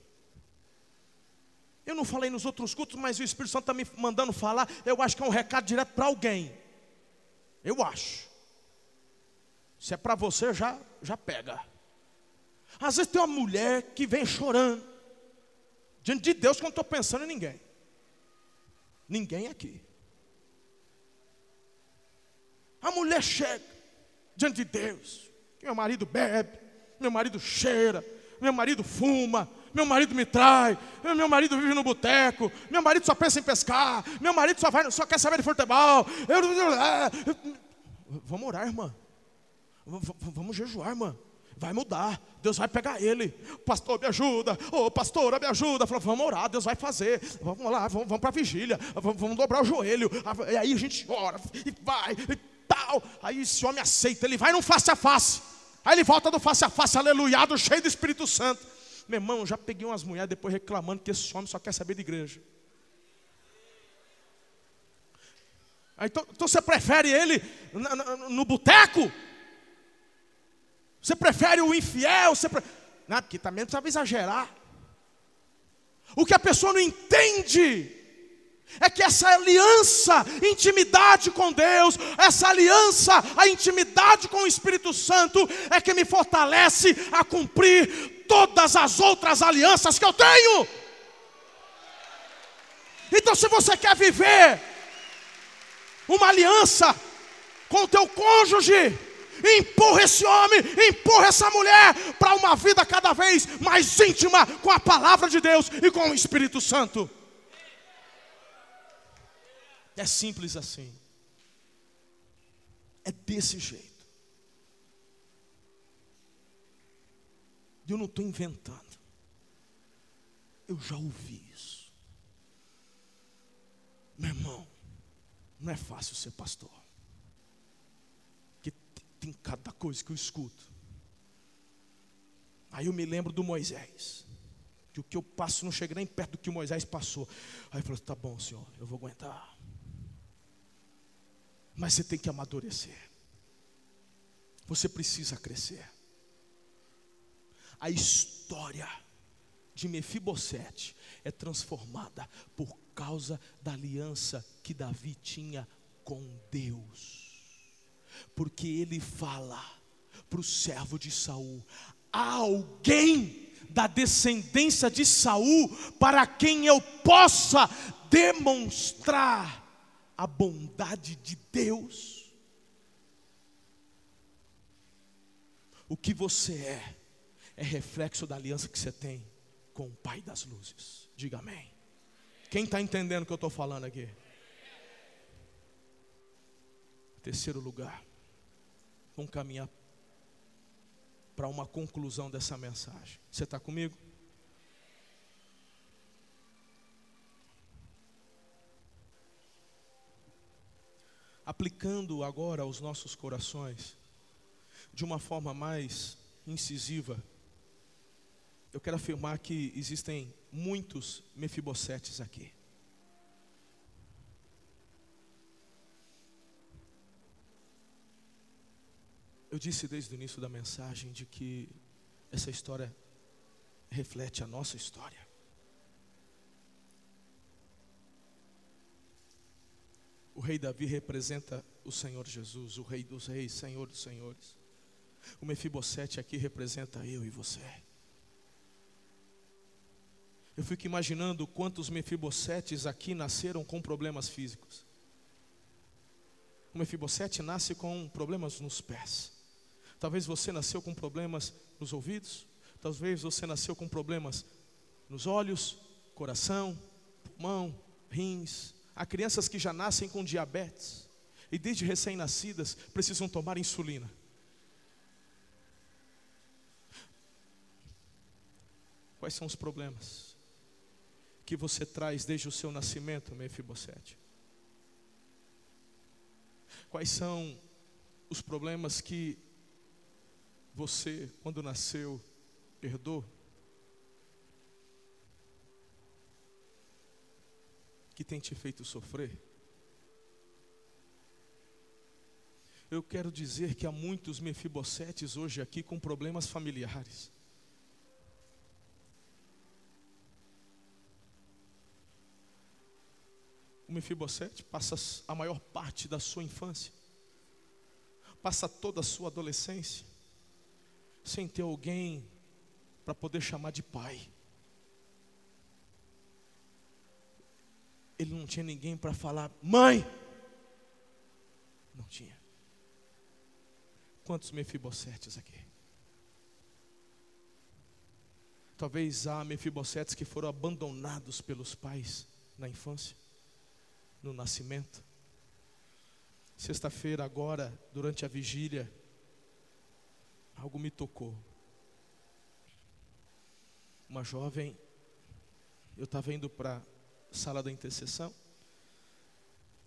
Eu não falei nos outros cultos, mas o Espírito Santo está me mandando falar. Eu acho que é um recado direto para alguém. Eu acho. Se é para você, já, já pega. Às vezes tem uma mulher que vem chorando. Diante de Deus, que eu não estou pensando em ninguém. Ninguém aqui. A mulher chega diante de Deus. Meu marido bebe, meu marido cheira, meu marido fuma, meu marido me trai, meu marido vive no boteco, meu marido só pensa em pescar, meu marido só, vai, só quer saber de futebol. Eu, eu, eu, vamos orar, irmã. Vamos jejuar, irmã. Vai mudar, Deus vai pegar ele. Pastor, me ajuda. Ô, oh, pastora, me ajuda. Falou, vamos orar, Deus vai fazer. Vamos lá, vamos, vamos para a vigília. Vamos, vamos, dobrar o joelho. E aí a gente ora e vai e tal. Aí esse homem aceita, ele vai num face a face. Aí ele volta do face a face, aleluiado, cheio do Espírito Santo. Meu irmão, já peguei umas mulheres depois reclamando que esse homem só quer saber de igreja. Então, então você prefere ele no, no, no boteco? Você prefere o infiel? Você pre... Não, porque também precisava exagerar. O que a pessoa não entende é que essa aliança, intimidade com Deus, essa aliança, a intimidade com o Espírito Santo, é que me fortalece a cumprir todas as outras alianças que eu tenho. Então, se você quer viver uma aliança com o teu cônjuge, empurra esse homem, empurra essa mulher para uma vida cada vez mais íntima com a palavra de Deus e com o Espírito Santo. É simples assim. É desse jeito. Eu não estou inventando. Eu já ouvi isso. Meu irmão, não é fácil ser pastor. Porque tem cada coisa que eu escuto. Aí eu me lembro do Moisés. Que o que eu passo não chega nem perto do que o Moisés passou. Aí eu falo, tá bom, senhor, eu vou aguentar. Mas você tem que amadurecer. Você precisa crescer. A história de Mefibosete é transformada por causa da aliança que Davi tinha com Deus. Porque ele fala para o servo de Saul: há alguém da descendência de Saul para quem eu possa demonstrar a bondade de Deus. O que você é é reflexo da aliança que você tem com o Pai das luzes. Diga amém. Quem está entendendo o que eu estou falando aqui? Terceiro lugar, vamos caminhar para uma conclusão dessa mensagem. Você está comigo? Aplicando agora aos nossos corações, de uma forma mais incisiva, eu quero afirmar que existem muitos mefibosetes aqui. Eu disse desde o início da mensagem de que essa história reflete a nossa história. O rei Davi representa o Senhor Jesus, o rei dos reis, Senhor dos senhores. O Mefibosete aqui representa eu e você. Eu fico imaginando quantos Mefibosetes aqui nasceram com problemas físicos. O Mefibosete nasce com problemas nos pés. Talvez você nasceu com problemas nos ouvidos, talvez você nasceu com problemas nos olhos, coração, pulmão, rins. Há crianças que já nascem com diabetes e desde recém-nascidas precisam tomar insulina. Quais são os problemas que você traz desde o seu nascimento, Mefibosete? Quais são os problemas que você, quando nasceu, herdou? Que tem te feito sofrer? Eu quero dizer que há muitos mefibosetes hoje aqui com problemas familiares. O Mefibosete passa a maior parte da sua infância, passa toda a sua adolescência, sem ter alguém para poder chamar de pai. Ele não tinha ninguém para falar, mãe. Não tinha. Quantos mefibosetes aqui? Talvez há mefibosetes que foram abandonados pelos pais na infância, no nascimento. Sexta-feira, agora, durante a vigília, algo me tocou. Uma jovem, eu estava indo para sala da intercessão.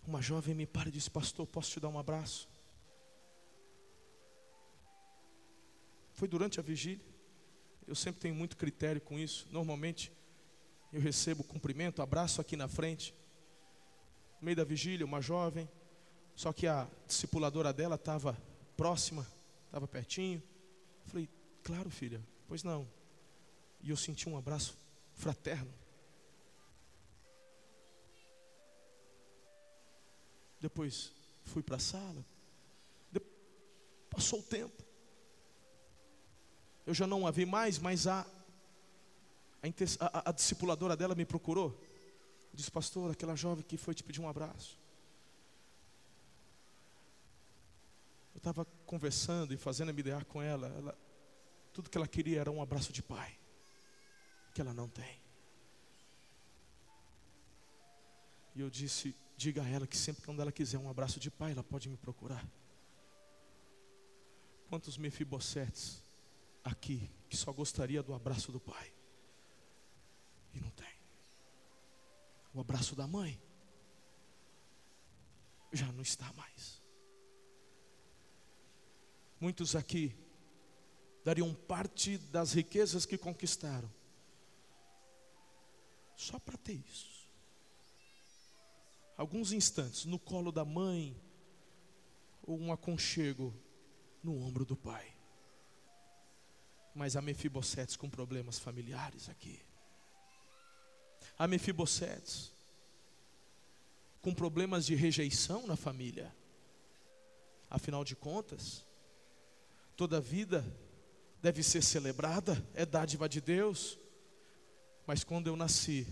Uma jovem me para e disse: Pastor, posso te dar um abraço? Foi durante a vigília. Eu sempre tenho muito critério com isso. Normalmente, eu recebo cumprimento, abraço aqui na frente. No meio da vigília, uma jovem. Só que a discipuladora dela estava próxima, estava pertinho. Falei, claro, filha, pois não. E eu senti um abraço fraterno. Depois fui para a sala. Passou o tempo. Eu já não a vi mais, mas a, a, a, a discipuladora dela me procurou. Disse, pastor, aquela jovem que foi te pedir um abraço. Eu estava conversando e fazendo a me idear com ela, ela. Tudo que ela queria era um abraço de pai, que ela não tem. E eu disse: diga a ela que sempre quando ela quiser um abraço de pai, ela pode me procurar. Quantos Mefibosetes aqui que só gostaria do abraço do pai e não tem? O abraço da mãe já não está mais. Muitos aqui dariam parte das riquezas que conquistaram só para ter isso. Alguns instantes no colo da mãe ou um aconchego no ombro do pai. Mas há Mefibosetes com problemas familiares aqui. Há Mefibosetes com problemas de rejeição na família. Afinal de contas, toda vida deve ser celebrada, é dádiva de Deus. Mas quando eu nasci,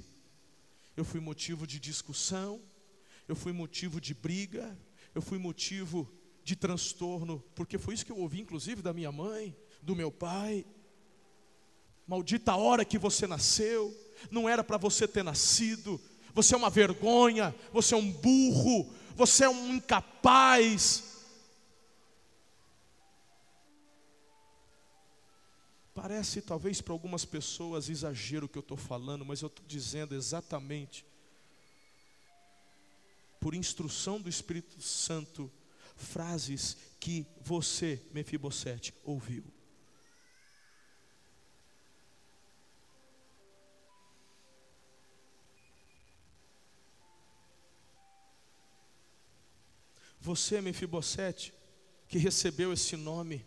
eu fui motivo de discussão, eu fui motivo de briga, eu fui motivo de transtorno, porque foi isso que eu ouvi, inclusive, da minha mãe, do meu pai. Maldita hora que você nasceu, não era para você ter nascido, você é uma vergonha, você é um burro, você é um incapaz. Parece talvez para algumas pessoas exagero o que eu estou falando, mas eu estou dizendo exatamente, por instrução do Espírito Santo, frases que você, Mefibosete, ouviu. Você, Mefibosete, que recebeu esse nome,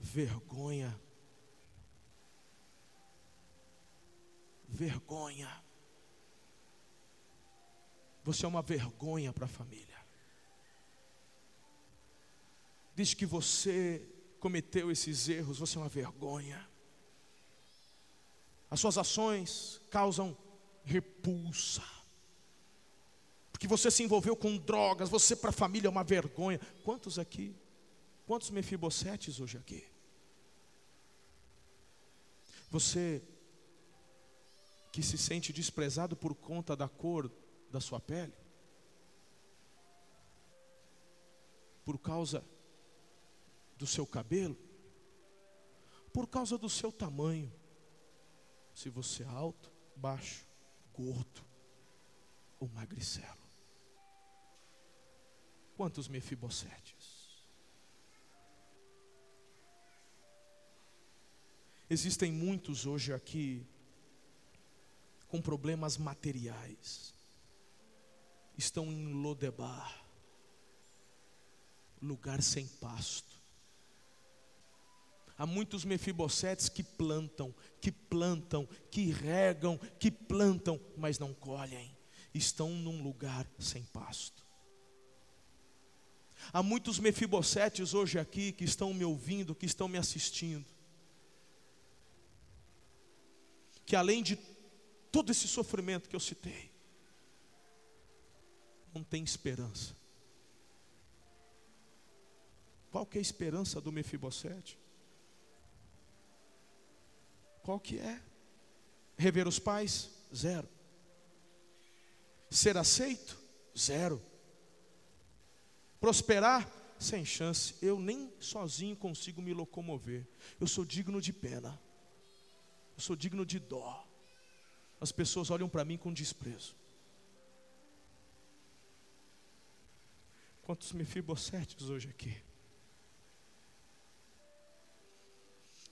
vergonha. Vergonha. Você é uma vergonha para a família. Diz que você cometeu esses erros, você é uma vergonha. As suas ações causam repulsa. Porque você se envolveu com drogas, você para a família é uma vergonha. Quantos aqui? Quantos mefibosetes hoje aqui? Você que se sente desprezado por conta da cor da sua pele, por causa do seu cabelo, por causa do seu tamanho, se você é alto, baixo, gordo ou magricelo. Quantos mefibosetes? Existem muitos hoje aqui com problemas materiais. Estão em Lodebar, lugar sem pasto. Há muitos mefibosetes que plantam, que plantam, que regam, que plantam, mas não colhem. Estão num lugar sem pasto. Há muitos mefibosetes hoje aqui que estão me ouvindo, que estão me assistindo que além de todo esse sofrimento que eu citei, não tem esperança. Qual que é a esperança do Mefibosete? Qual que é? Rever os pais? Zero. Ser aceito? Zero. Prosperar? Sem chance. Eu nem sozinho consigo me locomover. Eu sou digno de pena. Eu sou digno de dó. As pessoas olham para mim com desprezo. Quantos mefibosetes hoje aqui?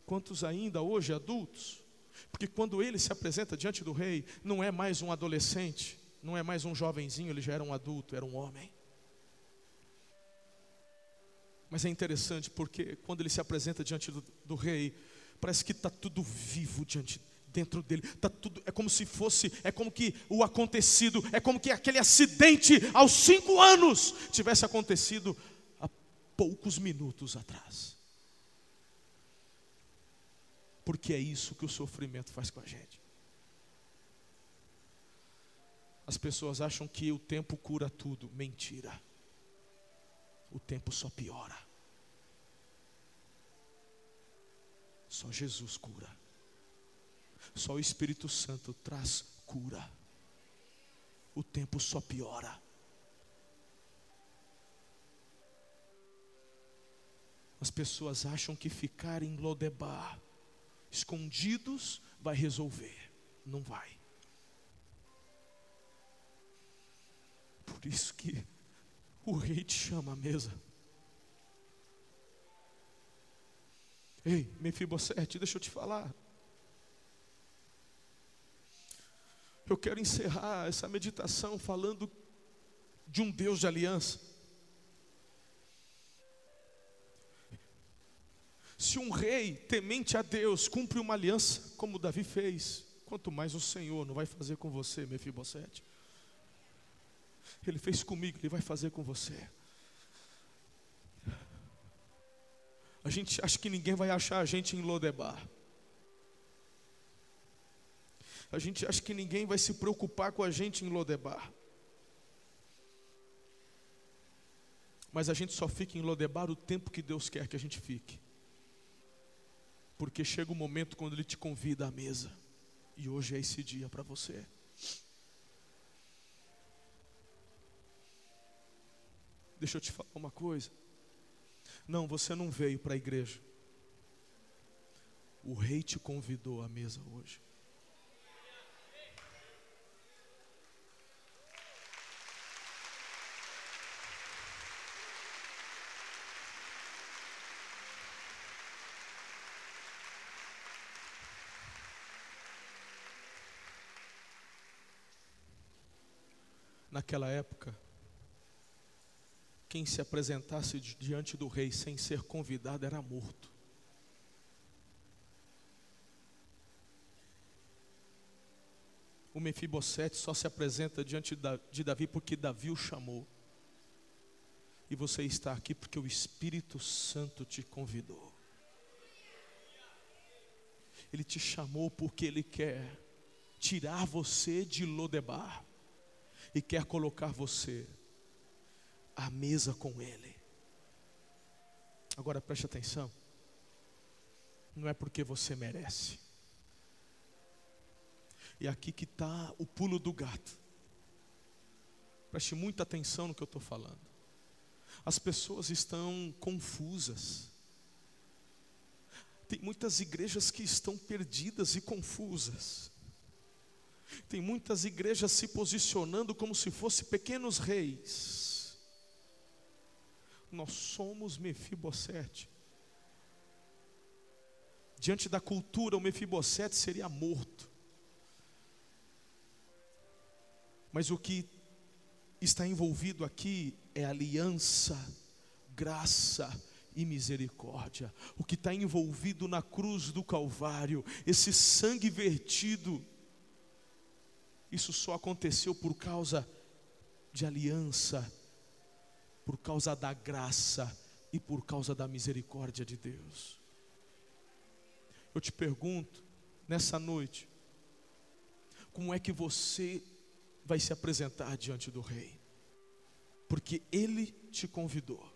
Quantos ainda hoje adultos? Porque quando ele se apresenta diante do rei, não é mais um adolescente, não é mais um jovenzinho, ele já era um adulto, era um homem. Mas é interessante porque quando ele se apresenta diante do, do rei, parece que está tudo vivo diante dentro dele. Tá tudo, é como se fosse, é como que o acontecido, é como que aquele acidente aos cinco anos tivesse acontecido há poucos minutos atrás. Porque é isso que o sofrimento faz com a gente. As pessoas acham que o tempo cura tudo. Mentira. O tempo só piora. Só Jesus cura. Só o Espírito Santo traz cura. O tempo só piora. As pessoas acham que ficar em Lodebar, escondidos, vai resolver. Não vai. Por isso que o rei te chama à mesa. Ei, Mefibosete, deixa eu te falar. Eu quero encerrar essa meditação falando de um Deus de aliança. Se um rei temente a Deus cumpre uma aliança, como Davi fez, quanto mais o Senhor não vai fazer com você, Mefibosete. Ele fez comigo, ele vai fazer com você. A gente acha que ninguém vai achar a gente em Lodebar. A gente acha que ninguém vai se preocupar com a gente em Lodebar. Mas a gente só fica em Lodebar o tempo que Deus quer que a gente fique. Porque chega o momento quando Ele te convida à mesa. E hoje é esse dia para você. Deixa eu te falar uma coisa. Não, você não veio para a igreja. O rei te convidou à mesa hoje. Naquela época, quem se apresentasse diante do rei sem ser convidado era morto. O Mefibosete só se apresenta diante de Davi porque Davi o chamou. E você está aqui porque o Espírito Santo te convidou. Ele te chamou porque ele quer tirar você de Lodebar e quer colocar você à mesa com Ele. Agora preste atenção, não é porque você merece, e aqui que está o pulo do gato. Preste muita atenção no que eu estou falando. As pessoas estão confusas. Tem muitas igrejas que estão perdidas e confusas. Tem muitas igrejas se posicionando como se fossem pequenos reis. Nós somos Mefibosete. Diante da cultura, o Mefibosete seria morto. Mas o que está envolvido aqui é aliança, graça e misericórdia. O que está envolvido na cruz do Calvário, esse sangue vertido isso só aconteceu por causa de aliança, por causa da graça e por causa da misericórdia de Deus. Eu te pergunto, nessa noite, como é que você vai se apresentar diante do Rei? Porque Ele te convidou.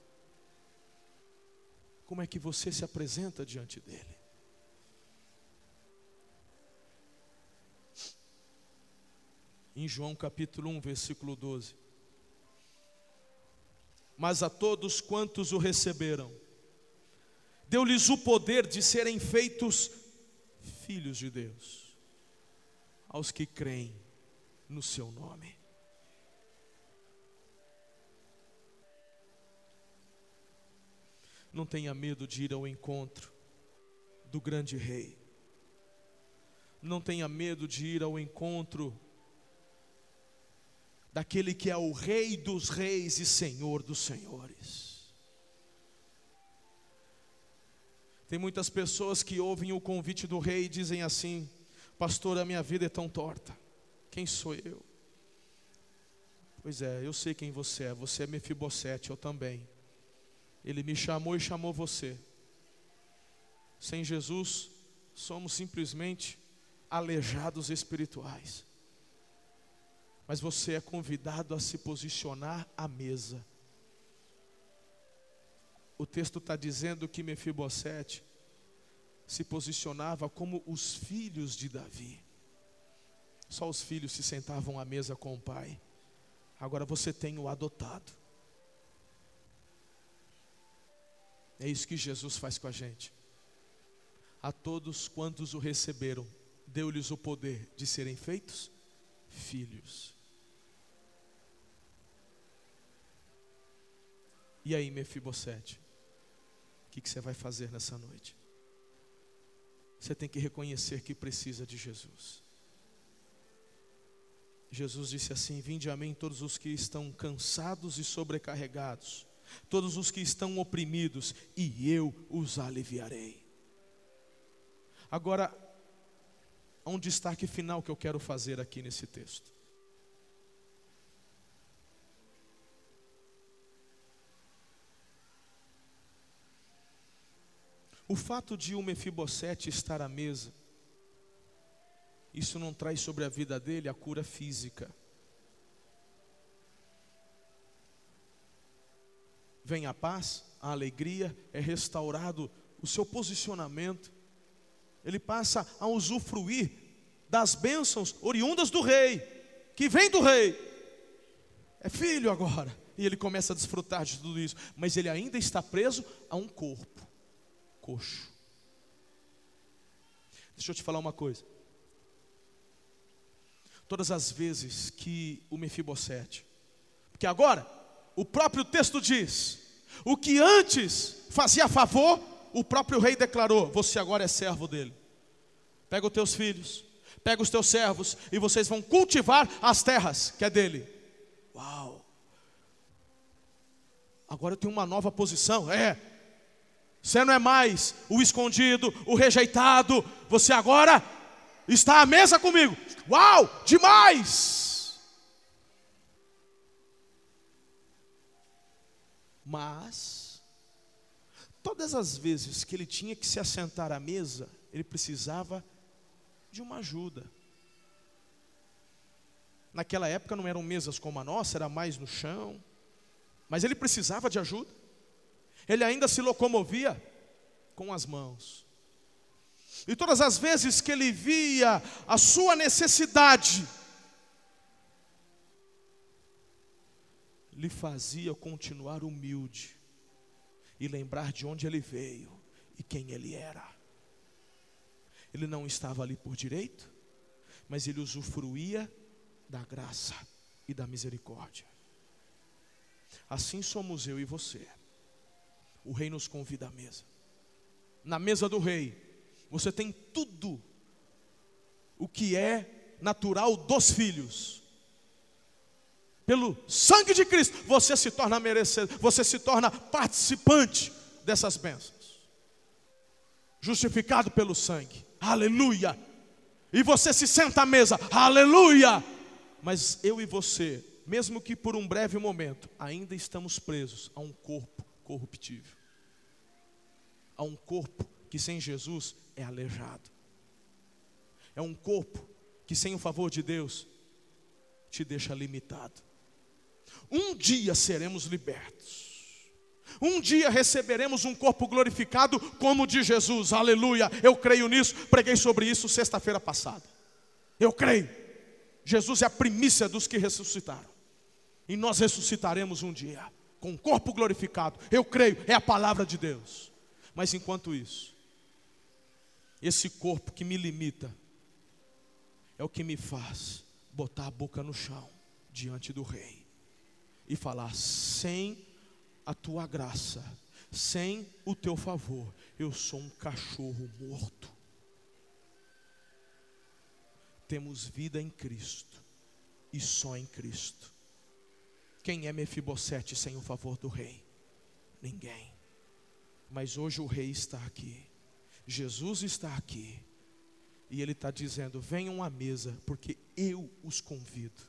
Como é que você se apresenta diante dEle? Em João capítulo 1, versículo 12. Mas a todos quantos o receberam, deu-lhes o poder de serem feitos filhos de Deus, aos que creem no seu nome. Não tenha medo de ir ao encontro do grande rei. Não tenha medo de ir ao encontro daquele que é o Rei dos Reis e Senhor dos Senhores. Tem muitas pessoas que ouvem o convite do Rei e dizem assim: Pastor, a minha vida é tão torta, quem sou eu? Pois é, eu sei quem você é, você é Mefibosete, eu também. Ele me chamou e chamou você. Sem Jesus, somos simplesmente aleijados espirituais mas você é convidado a se posicionar à mesa. O texto está dizendo que Mefibosete se posicionava como os filhos de Davi. Só os filhos se sentavam à mesa com o pai. Agora você tem o adotado. É isso que Jesus faz com a gente. A todos quantos o receberam, deu-lhes o poder de serem feitos filhos. E aí, Mefibosete, o que, que você vai fazer nessa noite? Você tem que reconhecer que precisa de Jesus. Jesus disse assim: Vinde a mim todos os que estão cansados e sobrecarregados, todos os que estão oprimidos, e eu os aliviarei. Agora, há um destaque final que eu quero fazer aqui nesse texto. O fato de o Mefibosete estar à mesa, isso não traz sobre a vida dele a cura física. Vem a paz, a alegria, é restaurado o seu posicionamento. Ele passa a usufruir das bênçãos oriundas do rei, que vem do rei. É filho agora. E ele começa a desfrutar de tudo isso, mas ele ainda está preso a um corpo coxo. Deixa eu te falar uma coisa. Todas as vezes que o Mefibosete, porque agora o próprio texto diz, o que antes fazia favor, o próprio rei declarou: você agora é servo dele. Pega os teus filhos, pega os teus servos e vocês vão cultivar as terras que é dele. Uau! Agora eu tenho uma nova posição. É, você não é mais o escondido, o rejeitado. Você agora está à mesa comigo. Uau, demais! Mas, todas as vezes que ele tinha que se assentar à mesa, ele precisava de uma ajuda. Naquela época não eram mesas como a nossa, era mais no chão. Mas ele precisava de ajuda. Ele ainda se locomovia com as mãos. E todas as vezes que ele via a sua necessidade, lhe fazia continuar humilde e lembrar de onde ele veio e quem ele era. Ele não estava ali por direito, mas ele usufruía da graça e da misericórdia. Assim somos eu e você o rei nos convida à mesa. Na mesa do rei, você tem tudo o que é natural dos filhos. Pelo sangue de Cristo, você se torna merecedor, você se torna participante dessas bênçãos. Justificado pelo sangue. Aleluia. E você se senta à mesa. Aleluia. Mas eu e você, mesmo que por um breve momento, ainda estamos presos a um corpo corruptível a um corpo que sem Jesus é aleijado. É um corpo que sem o favor de Deus te deixa limitado. Um dia seremos libertos. Um dia receberemos um corpo glorificado como o de Jesus. Aleluia. Eu creio nisso. Preguei sobre isso sexta-feira passada. Eu creio. Jesus é a primícia dos que ressuscitaram. E nós ressuscitaremos um dia com um corpo glorificado. Eu creio, é a palavra de Deus. Mas enquanto isso, esse corpo que me limita é o que me faz botar a boca no chão diante do rei e falar: sem a tua graça, sem o teu favor, eu sou um cachorro morto. Temos vida em Cristo e só em Cristo. Quem é Mefibosete sem o favor do rei? Ninguém. Mas hoje o Rei está aqui, Jesus está aqui, e Ele está dizendo: venham à mesa, porque eu os convido.